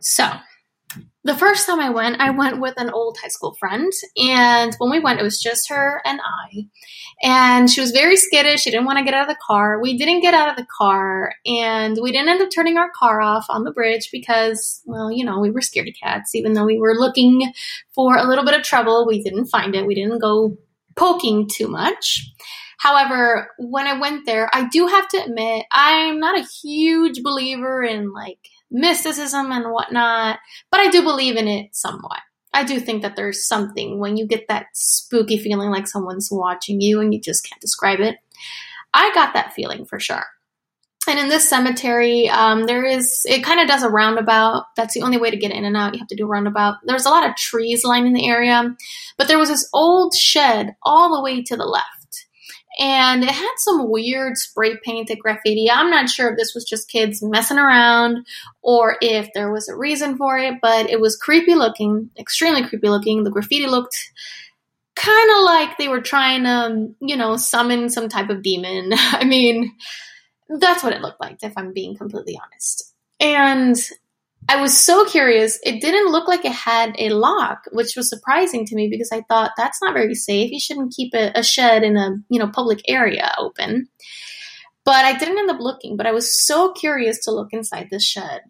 So, the first time I went, I went with an old high school friend. And when we went, it was just her and I. And she was very skittish. She didn't want to get out of the car. We didn't get out of the car. And we didn't end up turning our car off on the bridge because, well, you know, we were scaredy cats. Even though we were looking for a little bit of trouble, we didn't find it. We didn't go poking too much. However, when I went there, I do have to admit, I'm not a huge believer in like mysticism and whatnot, but I do believe in it somewhat. I do think that there's something when you get that spooky feeling like someone's watching you and you just can't describe it. I got that feeling for sure. And in this cemetery, um, there is, it kind of does a roundabout. That's the only way to get in and out. You have to do a roundabout. There's a lot of trees lining the area, but there was this old shed all the way to the left and it had some weird spray painted graffiti. I'm not sure if this was just kids messing around or if there was a reason for it, but it was creepy looking, extremely creepy looking. The graffiti looked kind of like they were trying to, um, you know, summon some type of demon. I mean, that's what it looked like, if I'm being completely honest. And I was so curious. It didn't look like it had a lock, which was surprising to me because I thought that's not very safe. You shouldn't keep a, a shed in a you know public area open. But I didn't end up looking. But I was so curious to look inside the shed.